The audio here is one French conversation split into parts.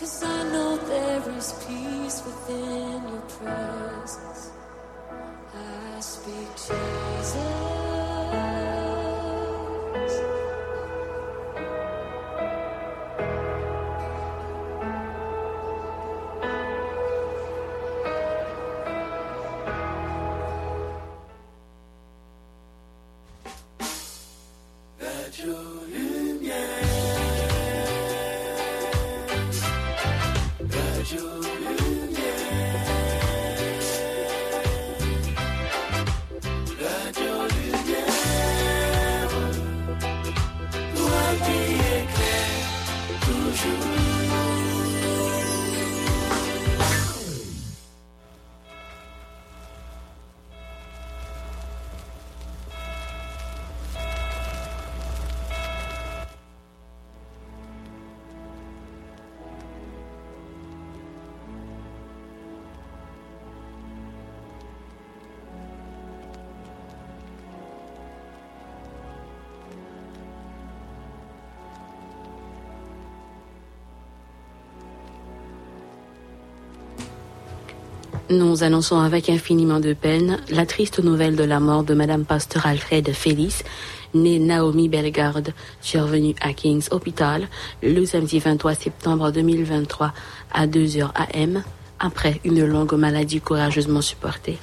Cause I know there is peace within your presence. I speak Jesus. Nous annonçons avec infiniment de peine la triste nouvelle de la mort de Madame Pasteur Alfred Félix, née Naomi Bellegarde, survenue à King's Hospital le samedi 23 septembre 2023 à 2h AM après une longue maladie courageusement supportée.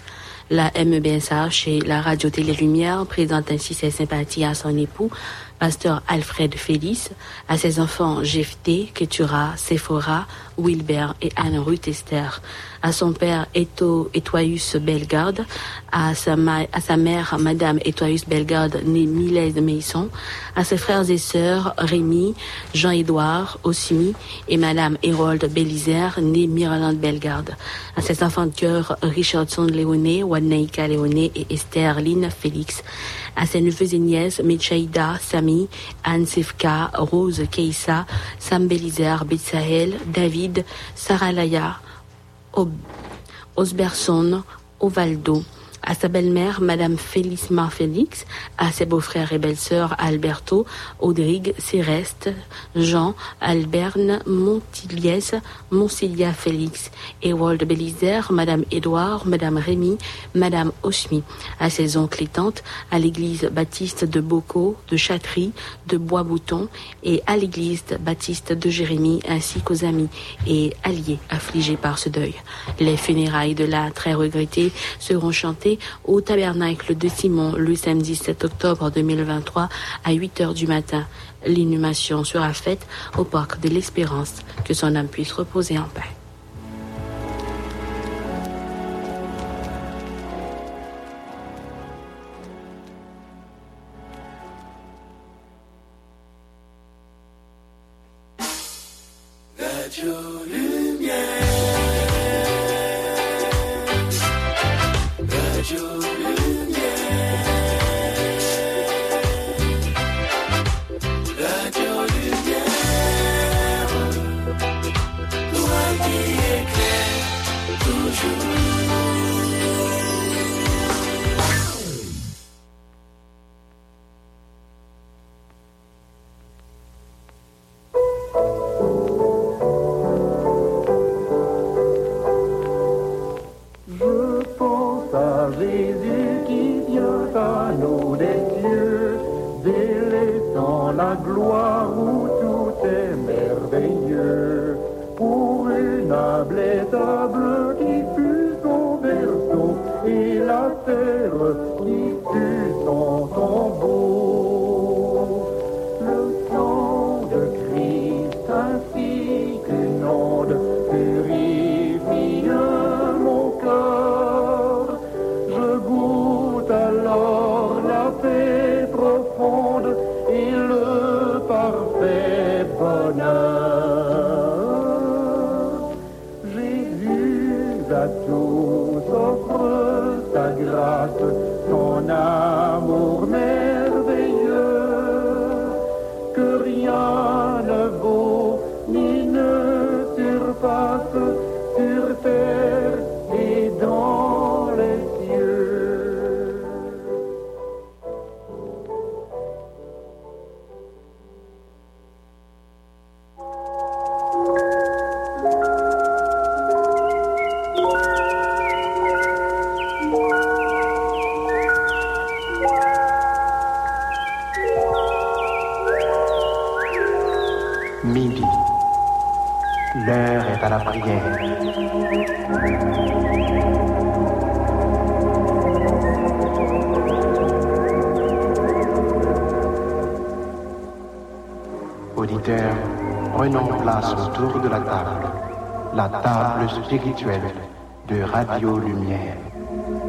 La MBSH et la Radio-Télé-Lumière présentent ainsi ses sympathies à son époux, pasteur Alfred Félix, à ses enfants Jephthé, Ketura, Sephora, Wilbert et Anne-Ruth Esther, à son père Eto Etoius Bellegarde, à sa, mère Madame Etoius Bellegarde, née Milèse Meisson, à ses frères et sœurs Rémi, Jean-Édouard Ossimi et Madame Hérold Bélisaire, née Miralande Bellegarde, à ses enfants de cœur Richardson Léoné, Waneika Léoné et Esther Lynn Félix, à ses neveux et nièces Mechaïda, Sami, Anne Sefka, Rose Keissa, Sam Bélisaire, Betsahel, David, Sarah Laya, Osberson, Ovaldo, à sa belle-mère, Madame Félix, à ses beaux-frères et belles-sœurs Alberto, Audrigue, Céreste, Jean, Alberne, Montiliès, Monsilia Félix, Ewald Bélisaire, Madame Édouard, Madame Rémy, Madame Osmi, à ses oncles et tantes, à l'église baptiste de Bocaux, de Chatry, de Bois-Bouton et à l'église baptiste de Jérémie, ainsi qu'aux amis et alliés affligés par ce deuil. Les funérailles de la très regrettée seront chantées au tabernacle de Simon le samedi 7 octobre 2023 à 8 heures du matin. L'inhumation sera faite au parc de l'Espérance. Que son âme puisse reposer en paix. De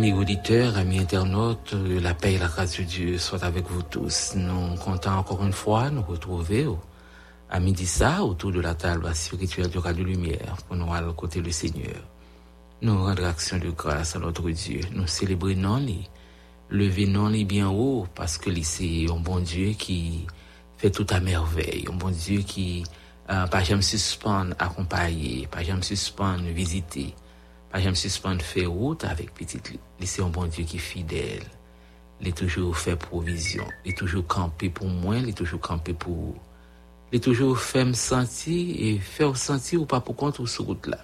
Amis auditeurs, amis internautes, la paix et la grâce de Dieu soient avec vous tous. Nous comptons encore une fois nous retrouver à midi ça autour de la table spirituelle du Radio Lumière pour nous aller côté du Seigneur. Nous rendre action de grâce à notre Dieu. Nous célébrer non les lever non les bien haut parce que c'est un bon Dieu qui fait tout à merveille. Un bon Dieu qui euh, pas jamais suspendre accompagner, pas jamais suspendre visiter. pa jam suspande fè route avèk pitit li. Li se yon bon Diyo ki fidèl. Li toujou fè provizyon. Li toujou kampe pou mwen, li toujou kampe pou... Li toujou fè m senti, e fè ou senti ou pa pou kont ou sou route la.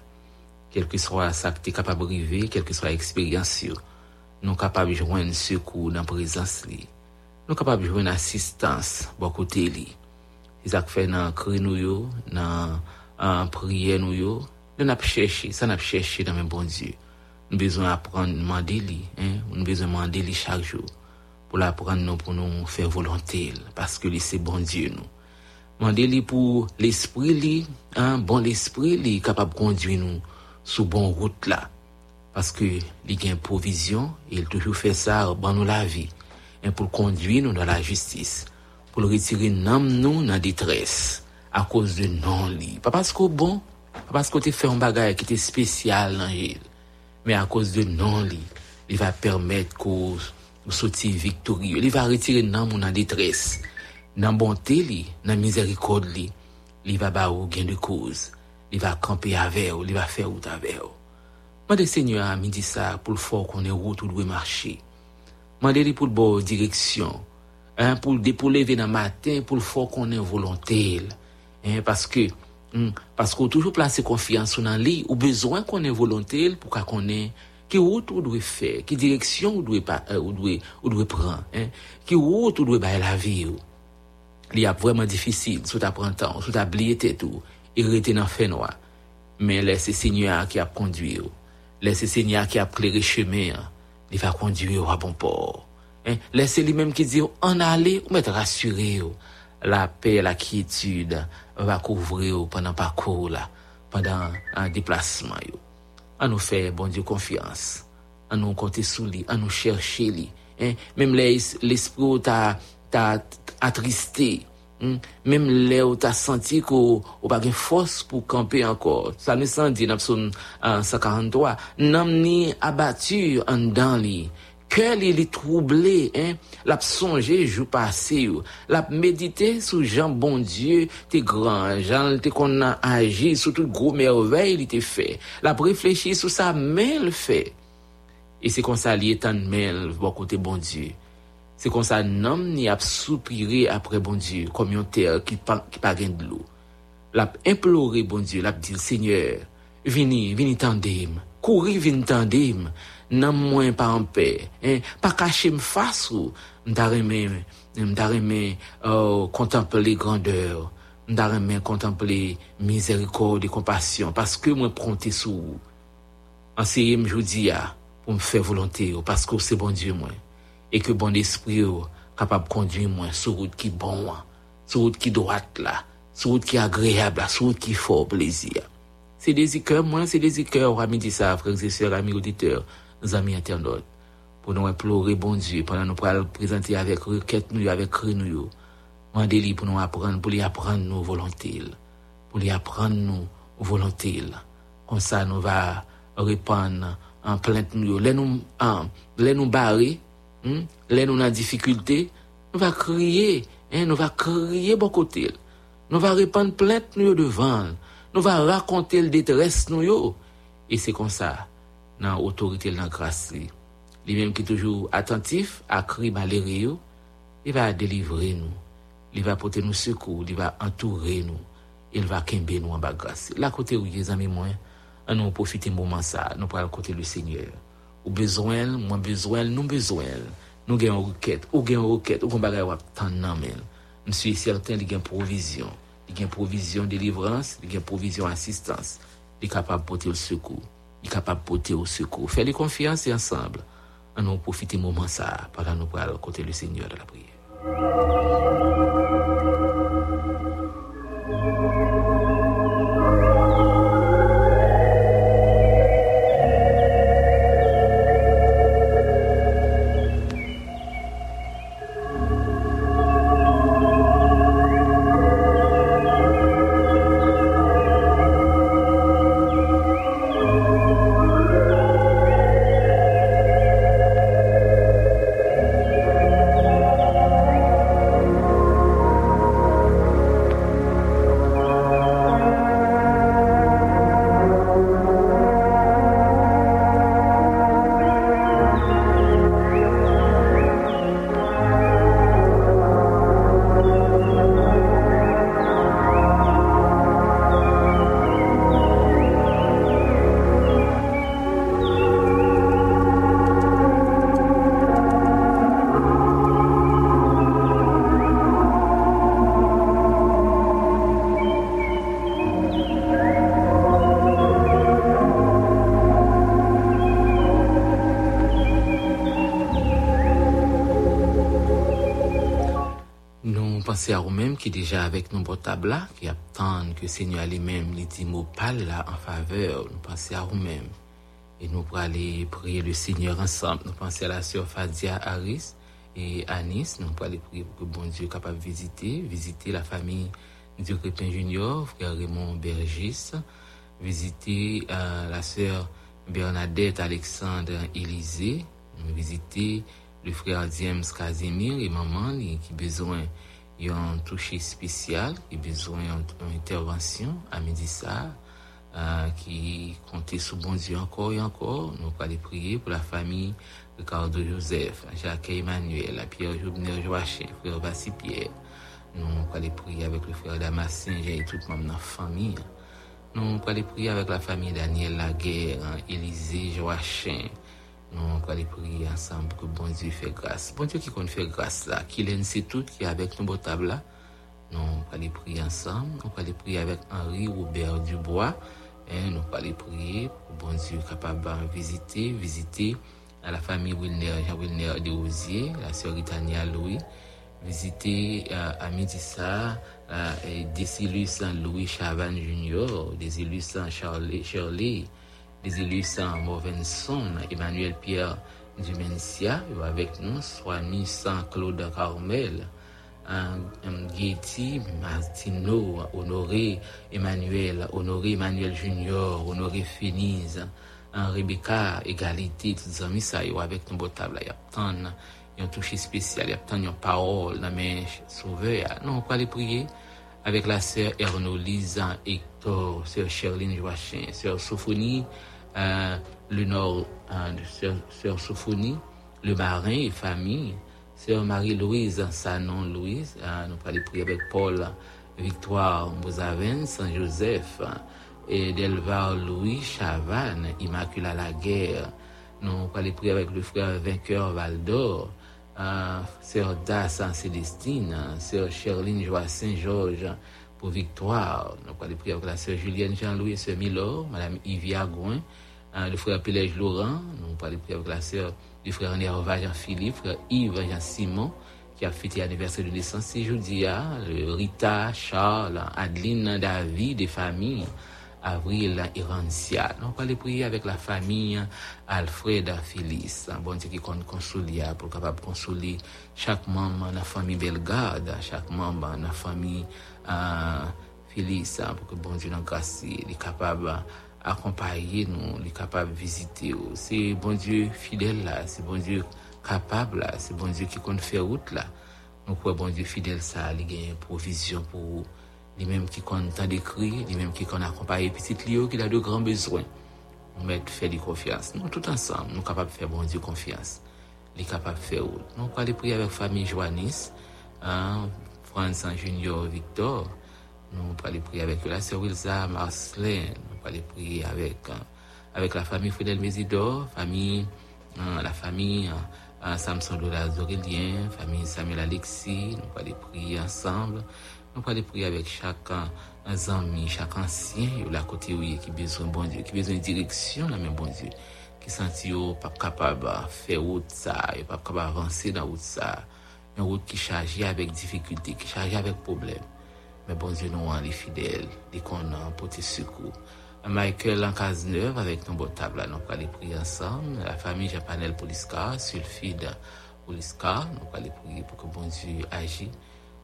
Kelke swa sa ki te kapab rive, kelke swa eksperyansyon, nou kapab jwen sekou nan prezans li. Nou kapab jwen asistans bakote li. Izak fè nan kre nou yo, nan an priye nou yo, nous n'a cherché, ça n'a cherché dans même bon Dieu. Nous besoin apprendre demander lui, hein, nous besoin demander lui chaque jour pour l'apprendre nous pour nous faire volonté parce que lui c'est bon Dieu nous. Demander lui pour l'esprit lui, hein, bon l'esprit lui capable de conduire nous sur bonne route là parce que il a une provision il toujours fait ça dans nous la vie et pour conduire nous dans la justice pour retirer nous nous dans la détresse à cause de non li pas parce qu'au bon? Pasko te fè yon bagay ki te spesyal nan jil. Men a kous de nan li, li va permèt kous ou soti viktoryo. Li va retire nan moun an detres. Nan bonte li, nan mizerikod li, li va ba ou gen de kous. Li va kampe ave ou, li va fè out ave ou. Mande senyo a mi di sa pou l fò konen wout ou dwe marchi. Mande li pou l bo direksyon. Pou l depoleve nan maten pou l fò konen volontel. Paske, Hein, parce qu'on toujours placer confiance dans lui ou besoin qu'on ait volonté pour qu'on ait qui route ou doit faire, qui direction pas euh, doit prendre, hein, qui route ou doit bailler la vie. Il y a vraiment difficile, sous ta prend temps, sous ta tête ou, et rester dans fait noir. Mais laissez Seigneur qui a conduit. Laissez Seigneur qui a éclairé chemin. hein. Il va conduire à bon port. Hein? Laissez lui-même qui dit en aller ou mettre rassuré. La paix, la quiétude va couvrir ou pendant le parcours pendant un déplacement. yo. À nous faire, bon Dieu, confiance. À nous compter sous lui, à nous chercher lui. Hein? Même l'es- l'esprit t'a, t'a attristé. Hmm? Même là où t'as senti qu'on pas de force pour camper encore. Ça nous sent dit dans psaume euh, 143. N'am ni abattu en dans li. Kè li li troublé, hein? Lap sonje jou pase yo. Lap medite sou jan bon Diyo te gran, jan te kon nan aji sou tout gro merveil li te fe. Lap reflechi sou sa men l fe. E se kon sa li etan men l wakote bon Diyo. Se kon sa nam ni ap soupire apre bon Diyo, kom yon ter ki pa, ki pa gen dlo. Lap implore bon Diyo, lap dil, Seigneur, vini, vini tandim, kouri vini tandim, moins pas en paix, hein, pas cacher me face ou, m'ta remè, euh, contempler grandeur, m'ta remè contempler miséricorde et compassion, parce que moi pronté sous vous. Enseignez me jodi a, pour me faire volonté, ou, parce que c'est bon Dieu et que bon esprit ou capable de conduire sur route qui bon moi, sur route qui droite là, sur route qui est agréable, sur route qui fort plaisir. C'est des cœurs, moi, c'est des cœurs, amis frères et sœurs, amis auditeurs, amis internautes. Pour nous implorer, bon Dieu, pendant nous présenter avec requête, nous, avec cri, nous, Mandez-lui pour nous apprendre, pour lui apprendre nos volontés, pour lui apprendre nos volontés. Comme ça, nous va répandre en plainte nous. Les nous, les nous barrer, hein, les nous en difficulté, nous va crier, hein, nous va crier bon côté. Nous va répandre plainte nous devant. Nous va raconter le détresse nous Et c'est comme ça, nan otorite lan kras li. Li menm ki toujou atantif akri maleri yo, li va delivre nou, li va pote nou sekou, li va entoure nou, il va kembe nou an bagras. La kote ou ye zami mwen, an nou profite mouman sa, nou pral kote le seigneur. Ou bezwen, mwen bezwen, nou bezwen, nou gen ou ket, ou gen ou ket, ou kon bagay wap tan nan men. Msou yi serten li gen provizyon, li gen provizyon delivrans, li gen provizyon asistans, li kapab pote le sekou. li kapab pote ou sekou. Fè li konfiansi ansamble, an nou profite mouman sa, padan nou pral kote le seigneur de la priye. Déjà avec nos portables là, qui attendent que Seigneur lui-même les dit mots là en faveur. Nous pensons à vous-même. Et nous pour aller prier le Seigneur ensemble. Nous pensons à la sœur Fadia Harris et Anis. Nous pour aller prier pour que bon Dieu capable de visiter, visiter la famille du Crépin Junior, frère Raymond Bergis, visiter euh, la sœur Bernadette Alexandre Élysée, visiter le frère James Casimir et maman qui besoin y a un toucher spécial qui besoin d'une intervention à Médissa, euh, qui comptait sur bon Dieu encore et encore. Nous allons prier pour la famille Ricardo Joseph, Jacques Emmanuel, Pierre Joubner Joachim, frère Vassi Pierre. Nous allons prier avec le frère Damascene et tout le monde dans la famille. Nous allons prier avec la famille Daniel Laguerre, Élisée Joachim. Nous allons prier ensemble que bon Dieu fait grâce. Bon Dieu qui compte faire grâce là, qui l'aime c'est tout, qui est avec nous table là. Nous allons prier ensemble. Nous allons prier avec Henri Robert Dubois. Et nous allons prier pour bon Dieu capable de visiter, visiter à la famille Wilner, Jean Wilner de Rosier, la sœur Ritania Louis, visiter euh, à Médissa, euh, Décilus Louis Chavan Junior, Shirley, Shirley les élus sans Morvenson, Emmanuel Pierre Dumencia, avec nous, soit sans Claude Carmel, Getty, Martino, Honoré Emmanuel, Honoré Emmanuel Junior, Honoré Feniz, Rebecca, Égalité, tous les amis, ça, avec nous, table, il y a un toucher spécial, il y a tant de paroles, dans mes sauveurs. Non, on peut aller prier avec la sœur Erno Lisa Hector, sœur Sherline Joachim, sœur Sophonie, le nord de sœur, Sophonie, le marin et famille, sœur Marie-Louise Sanon Louise, nous allons prier avec Paul Victoire Mouzaven, Saint-Joseph, et Delvar Louis Chavannes, Immaculée Laguerre. Nous allons prier avec le frère vainqueur Valdor, sœur Das Célestine, sœur Cherline Joassin Georges pour Victoire. Nous allons prier avec la sœur Julienne Jean-Louis et sœur Milor, madame Yvia Gouin, Hein, le frère Pélège Laurent, nous parlons avec la sœur du frère Nerva Jean-Philippe, frère Yves Jean-Simon, qui a fêté l'anniversaire de naissance c'est jeudi, hein, Rita, Charles, Adeline, David, des familles. Avril et Rancia. Nous allons prier avec la famille Alfred Félix. Bon Dieu qui compte consoler pour capable consoler chaque membre de la famille Bellegarde, chaque membre de la famille Félix, pour que bon Dieu nous grâce, il est capable d'accompagner nous, il est capable de visiter. C'est bon Dieu fidèle là, c'est bon Dieu capable là, c'est bon Dieu qui compte faire route là. Nous croyons bon Dieu fidèle ça, il a une provision pour les mêmes qui comptent d'écrit, les mêmes qui comptent accompagner petit Léo qui a de grands besoins. Nous mettons faire de confiance. Nous, tout ensemble, nous sommes capables de faire bon Dieu confiance. Nous sommes capables de faire autre. Nous allons prier avec la famille Joannis, hein, Junior Victor. Nous allons prier avec la sœur Wilsa Marcelin. Nous allons prier avec, hein, avec la famille Fidel Mésidor, famille, hein, la famille hein, Samson Dola Zorélien, famille Samuel Alexis. Nous allons prier ensemble. Mwen pale priye avek chakan zanmi, chakan siyen yo la kote yo ye ki bezwen bon diyo, ki bezwen direksyon la men bon diyo. Ki santi yo pap kapab fe wout sa, yo pap kapab avanse nan wout sa. Yon wout ki chaje avek difikulte, ki chaje avek problem. Men bon diyo nou an li fidel, li konan, poti sukou. Michael Lankaznev avek nou botab la nou pale priye ansan. La fami Japanel Poliska, Sulfid Poliska, nou pale priye pou ke bon diyo aji.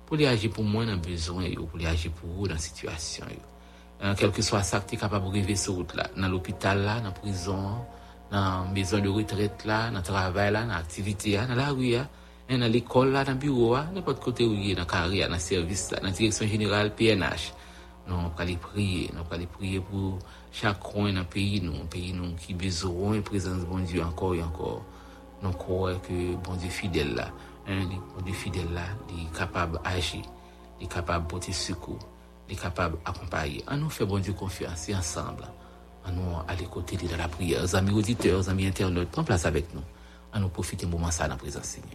pou li aji pou mwen nan bezon yo, pou li aji pou ou nan situasyon yo. Euh, An, kelke swa sak te kapab rive sou route la, nan l'opital la, nan prison, nan bezon de retret la, nan travay la, nan aktivite ya, nan la ru ya, nan l'ekol la, nan biro ya, nan pot kote ou ye, nan kari ya, nan servis la, nan direksyon general PNH. Non, pou ka li priye, non pou ka li priye pou chakron nan peyi nou, peyi nou ki bezoron e prezans bon Diyo ankor e ankor. Non kouwe ke bon Diyo fidel la. Un des fidèles là, il est capable d'agir, il est capable de porter secours, il est capable d'accompagner. On nous fait bon Dieu confiance ensemble, on nous aller côté de la prière. Amis auditeurs, amis internautes, prends place avec nous. On nous profiter un moment ça dans la présence Seigneur.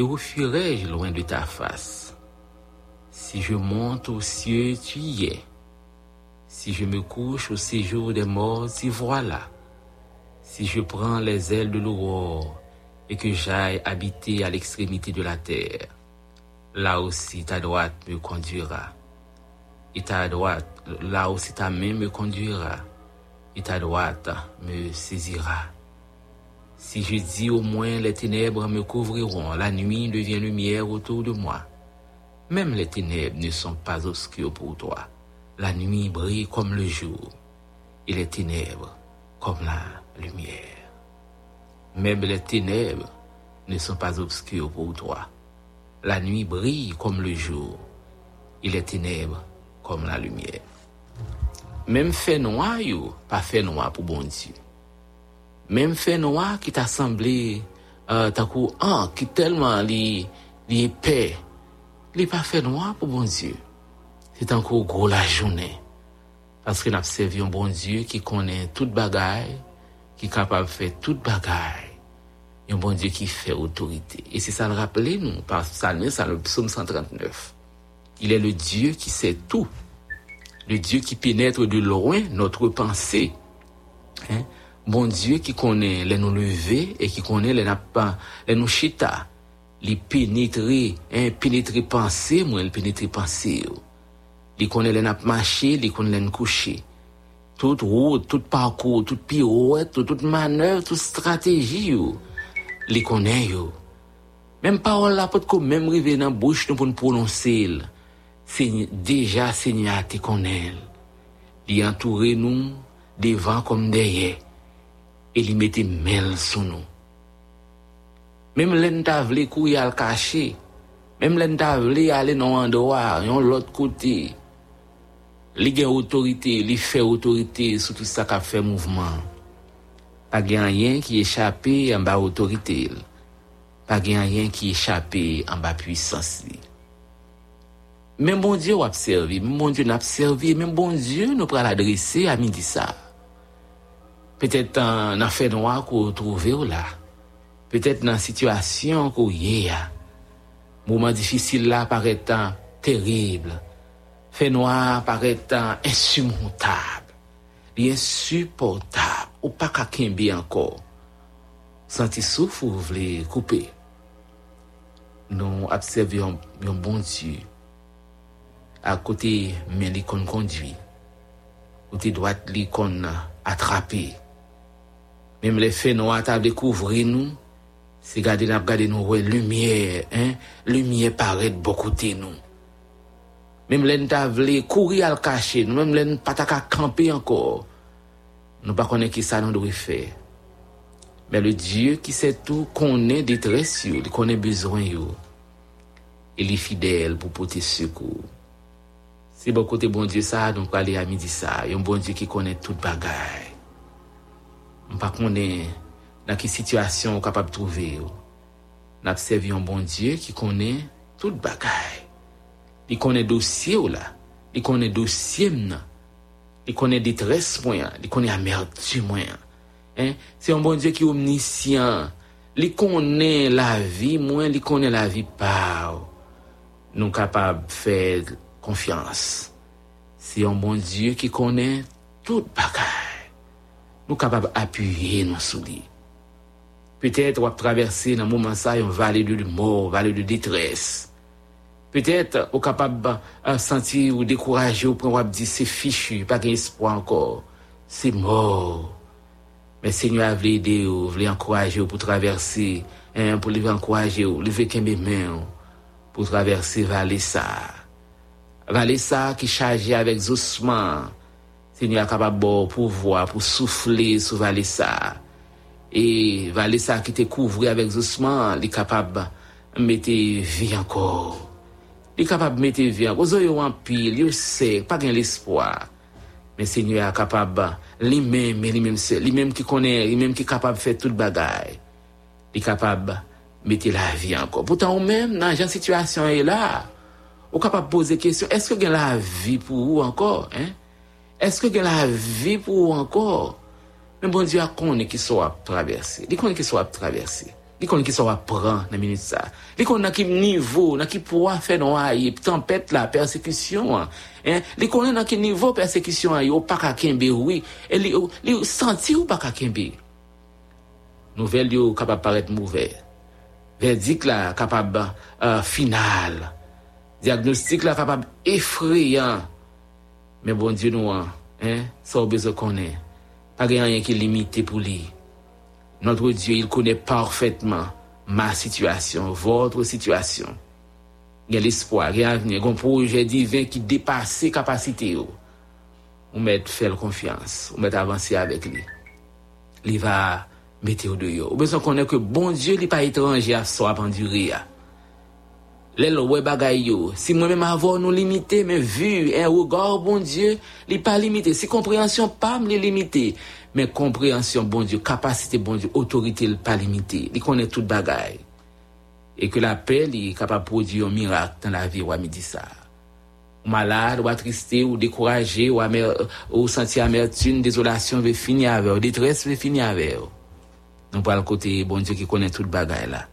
Et où fuirai-je loin de ta face? Si je monte aux cieux, tu y es. Si je me couche au séjour des morts, y voilà. Si je prends les ailes de l'aurore et que j'aille habiter à l'extrémité de la terre, là aussi ta droite me conduira. Et ta droite, là aussi ta main me conduira. Et ta droite me saisira. Si je dis au moins les ténèbres me couvriront, la nuit devient lumière autour de moi. Même les ténèbres ne sont pas obscures pour toi. La nuit brille comme le jour, et les ténèbres comme la lumière. Même les ténèbres ne sont pas obscures pour toi. La nuit brille comme le jour, et les ténèbres comme la lumière. Même fait noir, pas fait noir pour bon Dieu. Même fait noir qui t'a semblé, euh, t'as coup, ah, qui tellement li, li épais, li pas fait noir pour bon Dieu. C'est encore gros la journée. Parce que nous servi un bon Dieu qui connaît toute bagaille, qui est capable de faire toute bagaille. Un bon Dieu qui fait autorité. Et c'est ça le rappeler nous, par c'est le psaume 139. Il est le Dieu qui sait tout. Le Dieu qui pénètre de loin notre pensée. Hein? Bon Diyo ki konen lè nou leve e ki konen lè napan, lè nou chita. Li penetri, en penetri panse mwen, li penetri panse yo. Li konen lè nap mache, li konen lè nkouche. Tout route, tout parkour, tout pirouette, tout, tout manev, tout strategi yo. Li konen yo. Mem parol la pot ko mem rive nan bouch nou pou nou prononse il. Se deja se nye ate konen. Li antoure nou devan kom deye. e li mette mel sou nou. Mem len ta vle kou yal kache, mem len ta vle ale nan andowa, yon lot kote, li gen otorite, li fe otorite sou tout sa ka fe mouvman. Pa gen yen ki echapè an ba otorite il, pa gen yen ki echapè an ba pwisans li. Men bon Diyo wap servi, men bon Diyo nap servi, men bon Diyo nou pral adrese a midi sa. Petet nan fè noua kou trouve ou la. Petet nan situasyon kou ye ya. Mouman difisil la paretan terrible. Fè noua paretan insurmontable. Li insupportable. Ou pa kakimbi anko. Santi souf ou vle koupe. Nou apseve yon, yon bon dieu. A kote men li kon kondwi. Kote doat li kon atrape. Même les faits noirs t'a découvrir nous. C'est garder n'a garder nous lumière, hein, lumière paraît de beaucoup côté nous. Même vle courir à le cacher, nous même l'en pas ta ka camper encore. Nous pas connaître qui ça nous doit faire. Mais le Dieu qui sait tout connaît détresse il connaît besoin. Il est fidèle pour porter secours. C'est bon côté bon Dieu ça, donc aller à midi ça, un bon Dieu qui connaît toute bagaille. Mpa konen nan ki situasyon ou kapap trove yo. Nap sevi yon bon Diyo ki konen tout bagay. Li konen dosye ou la. Li konen dosye mnen. Li konen detres mwen. Li konen amertu mwen. Se yon bon Diyo ki omnisyan. Li konen la vi mwen. Li konen la vi pa ou. Nou kapap fè konfians. Se yon bon Diyo ki konen tout bagay. Nous capables d'appuyer nous sous lui. Peut-être on va traverser dans un moment ça une vallée de mort, vallée de détresse. Peut-être on capable de sentir ou décourager ou prendre dire c'est fichu, pas d'espoir encore. C'est mort. Mais Seigneur a voulu aider, ou, voulu encourager ou pour traverser, hein, pour lui encourager ou, lever mes mains pour traverser vallée ça. Vallée ça qui chargé avec ossements. Seigneur est capable de pouvoir pour souffler sur vallée ça. Et vallée ça qui te couvre avec ossements, il est capable de mettre vie encore. Il est capable de mettre vie encore. Vous avez en pile, il sait, pas gain l'espoir. Mais Seigneur est capable, lui-même, lui-même, lui-même qui connaît, lui-même qui est capable de faire toute bagaille. Il est capable de mettre la vie encore. Pourtant, ou même, dans une situation est là, ou capable de poser question, est-ce que a la vie pour vous encore, hein? Eske gen la vi pou ankor? Men bon diwa konen ki so ap traverse. Li konen ki so ap traverse. Li konen ki so ap pran nan minute sa. Li konen nan ki nivou, nan ki pou an fè nou a yi, tempèt la, persekisyon an. Li konen nan ki nivou persekisyon an, yo pa kakembe wè. Li yo senti ou pa kakembe. Nouvel yo kapab paret mouvè. Verdik la kapab uh, final. Diagnostik la kapab efreyan. Men bon Diyo nou an, hein? sa ou bezo konen. Pa gen yon ki limite pou li. Notre Dieu, il connaît parfaitement ma situation, votre situation. Il y a l'espoir, il y a l'avenir, un projet divin qui dépasse ses capacités. Oh. On met faire confiance, on met avancer avec lui. Il va mettre au dehors. On besoin qu'on ait que bon Dieu n'est pas étranger à soi penduré. Lois bagay yo, si moi-même avoir nous limité, mais vu un regard bon Dieu, n'est pas limité. Si compréhension pas me limité, mais compréhension bon Dieu, capacité bon Dieu, autorité pas limitée. Il connaît toute bagaille. Et que la paix, il est capable de produire un miracle dans la vie, ou à midi ça. Ou malade, ou attristé, ou découragé, ou, ou sentir amertume, désolation, veut finir avec, ou détresse, veut finir avec. Nous parlons côté bon Dieu qui connaît toute bagaille là.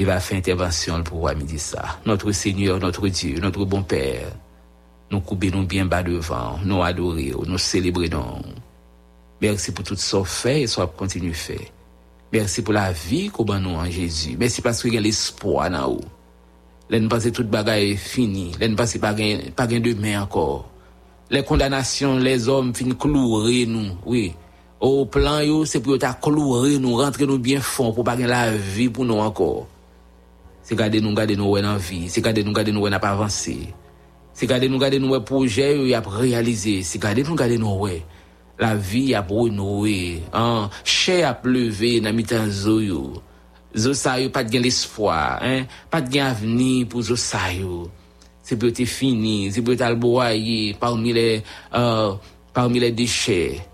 Il va faire intervention pour à midi ça. Notre Seigneur, notre Dieu, notre bon Père, nous coupons bien bas devant, nous adorons, nous célébrons. Merci pour tout ce fait et ce qu'on continue faire. Merci pour la vie qu'on a nous en Jésus. Merci parce qu'il y a l'espoir dans nous. L'en passé toute bagaille est fini. L'en passé pas gain demain encore. les condamnations, les hommes finissent clouer nous, oui. Au plan, c'est pour clouer nous, rentrer nous bien fond pour pas la vie pour nous encore. C'est garder nous, garder nous ouais dans la vie. C'est garder nous, garder nous ouais n'a pas avancé. C'est garder nous, garder nous ouais projet, yo, y a réalisé. C'est garder nous, garder nous ouais. La vie a renoué, hein? Cher a pleuvé dans mi-temps zo yo. Zo sa yo pas de gain l'espoir, hein? Pas de gain avenir pour zo sa yo. Pour être fini, pour être alboyer parmi les, euh, parmi les déchets.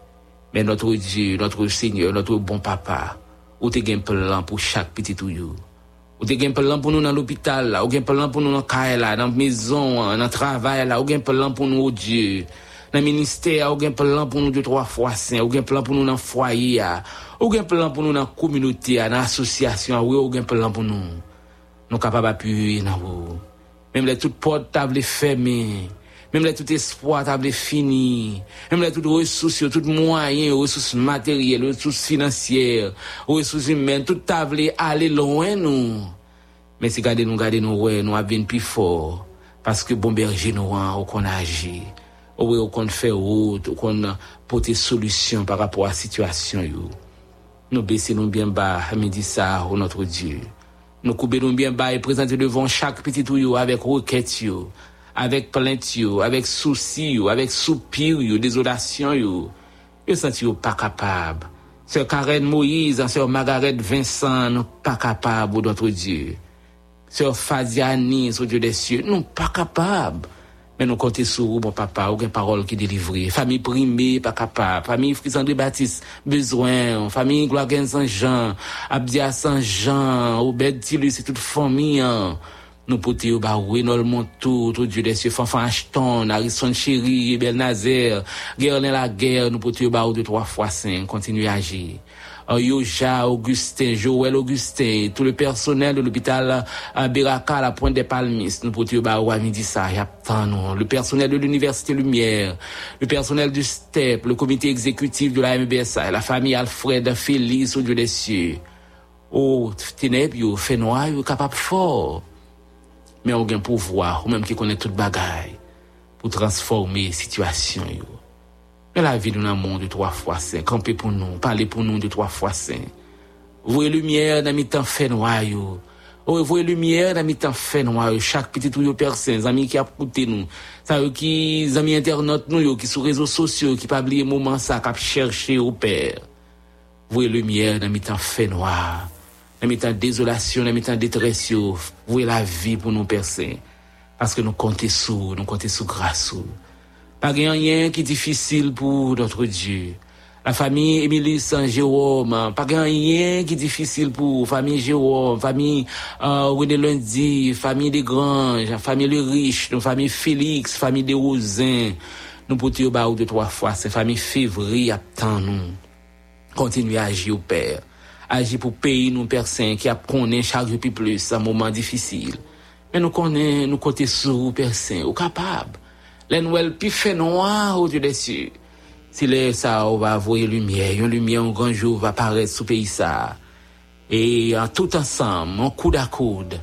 Mais notre Dieu, notre Seigneur, notre bon papa, ou te gen plan pour chaque petit ou. Ou te gen pelan pou nou nan l'opital la, ou gen pelan pou nou nan kae la, nan mezon, nan travay la, ou gen pelan pou nou oh ou Diyo. Nan minister, ou gen pelan pou nou 2-3 fwa sen, ou gen pelan pou nou nan fwaye ya, ou gen pelan pou nou nan kominoti ya, nan asosyasyon, ou gen pelan pou nou. Nou kapab apuye nan ou. Mem le tout pot table feme, mem le tout espoi table fini, mem le tout resous yo, tout mwayen, resous materyel, resous finansyer, resous humen, tout table ale louen nou. Mais si gardez nous, gardez nous, ouais, nous avons plus fort. Parce que bon berger nous, on qu'on agit. On qu'on fait route, on qu'on porter solution par rapport à la situation. Nous baissons nous bien bas, à midi ça, au notre Dieu. Nous coupons nous bien bas et présenter devant chaque petit tuyau avec requête, avec plainte, avec souci, avec soupir, désolation, yo. Yo senti yo pas capable. Sœur Karen Moïse, sœur Margaret Vincent, nous pas capable, notre Dieu. se yo fadyani sou Diyo desye, nou pa kapab. Men nou kote sou, bon papa, ou gen parol ki delivri. Fami primi, pa kapab. Fami Frisandri Batis, bezwen. Fami Gloagen Saint-Jean, Abdia Saint-Jean, Obed Tilus, se tout fomi an. Nou pote yo ba Renol Monto, tout dieu desye, Fanfan Ashton, Harrison Chéri, Bel Nazer, Guerlain Laguerre, nou pote yo ba ou de 3 x 5, kontinu aji. Yoja, Augustin, Joël Augustin, tout le personnel de l'hôpital à Beraka, à la Pointe des Palmistes, nous à midi ça. Le personnel de l'Université Lumière, le personnel du STEP, le comité exécutif de la MBSA, la famille Alfred, Félix, au Dieu des cieux. Oh, ténèbres, yo, fait noir, capable fort mais on a pouvoir, ou même qui connaît toute bagaille, pour transformer la situation. Yo. Mais la vie, nous le monde de trois fois saint, camper pour nous, parler pour nous de trois fois saint. Voyez lumière dans mi temps fait noir, yo. Voyez lumière dans mi temps fait noir. Chaque petit ou yo personne, amis qui a écouté nous, ça qui, amis internautes nous, qui sur réseaux sociaux, qui pas oublier moment ça, qui a cherché au père. Voyez lumière dans mi temps fait noir dans mes temps désolation, dans mes temps détresse, yo, vouez la vie pour nous percer. Parce que nous comptons sur, nous comptons sur grâce. pa gen rien ki difisil pou notre Diyo. La fami Emilie Saint-Jérôme, pa gen rien ki difisil pou fami Jérôme, fami euh, René Lundi, fami Desgranges, fami Le Riche, nou fami Félix, fami Desrosins, nou pote yo ba ou de toa fwa, se fami Fevri ap tan nou. Kontinu aji ou per, aji pou peyi nou persen ki ap konen chagri pi plus sa mouman difisil. Men nou konen nou kote sou persen, ou kapab. Les nouvelles plus fait noir au Dieu des cieux. Si les ça, on va voir lumière, une lumière, un grand jour va apparaître sous pays ça. Et en tout ensemble, en coude à coude,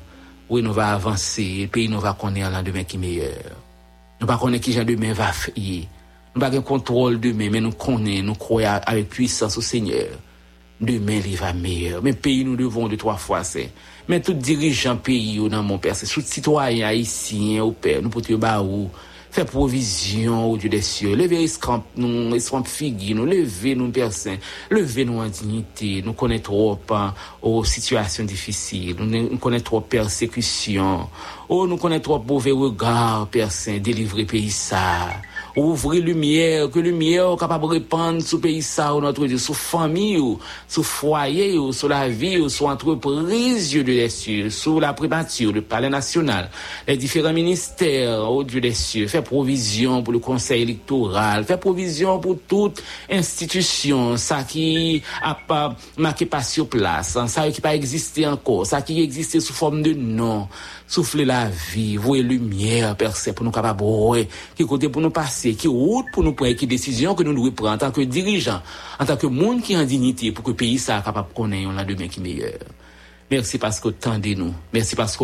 oui, nous va avancer, le pays nous va connaître un lendemain qui est meilleur. Nous ne connaissons qui demain va faire. Nous n'avons pas contrôle demain, mais nous connaissons, nous croyons avec puissance au Seigneur. Demain, il va meilleur. Mais pays, nous devons de trois fois, c'est. Mais tout dirigeant pays, ou dans mon père, c'est tout citoyen haïtien, au père, nous pouvons ba ou, faire provision au Dieu des cieux. Lever escamp, nous, escamp figui, nous, lever nous, personne. Lever nous en dignité. Nous connaissons trop, hein, aux situations difficiles. Nous, connaissons trop persécution. Oh, nous connaissons trop mauvais regard, personne, délivrer pays ça ouvrir lumière, que lumière capable de répandre sur pays ça, notre Dieu, sur famille, sur foyer, sur la vie, sur entreprise, Dieu de cieux, sur la primature, le palais national, les différents ministères, au Dieu des cieux, faire provision pour le conseil électoral, faire provision pour toute institution, ça qui a pas marqué pas sur place, hein, ça qui pas existé encore, ça qui existait sous forme de nom, souffler la vie, voir lumière, percer pour nous capables, qui côté pour nous passer, qui route pour nous prendre, qui décision que nous devons prendre en tant que dirigeants, en tant que monde qui est en dignité pour que le pays soit capable de connaître un lendemain qui est meilleur. Merci parce que tendez nous. Merci parce que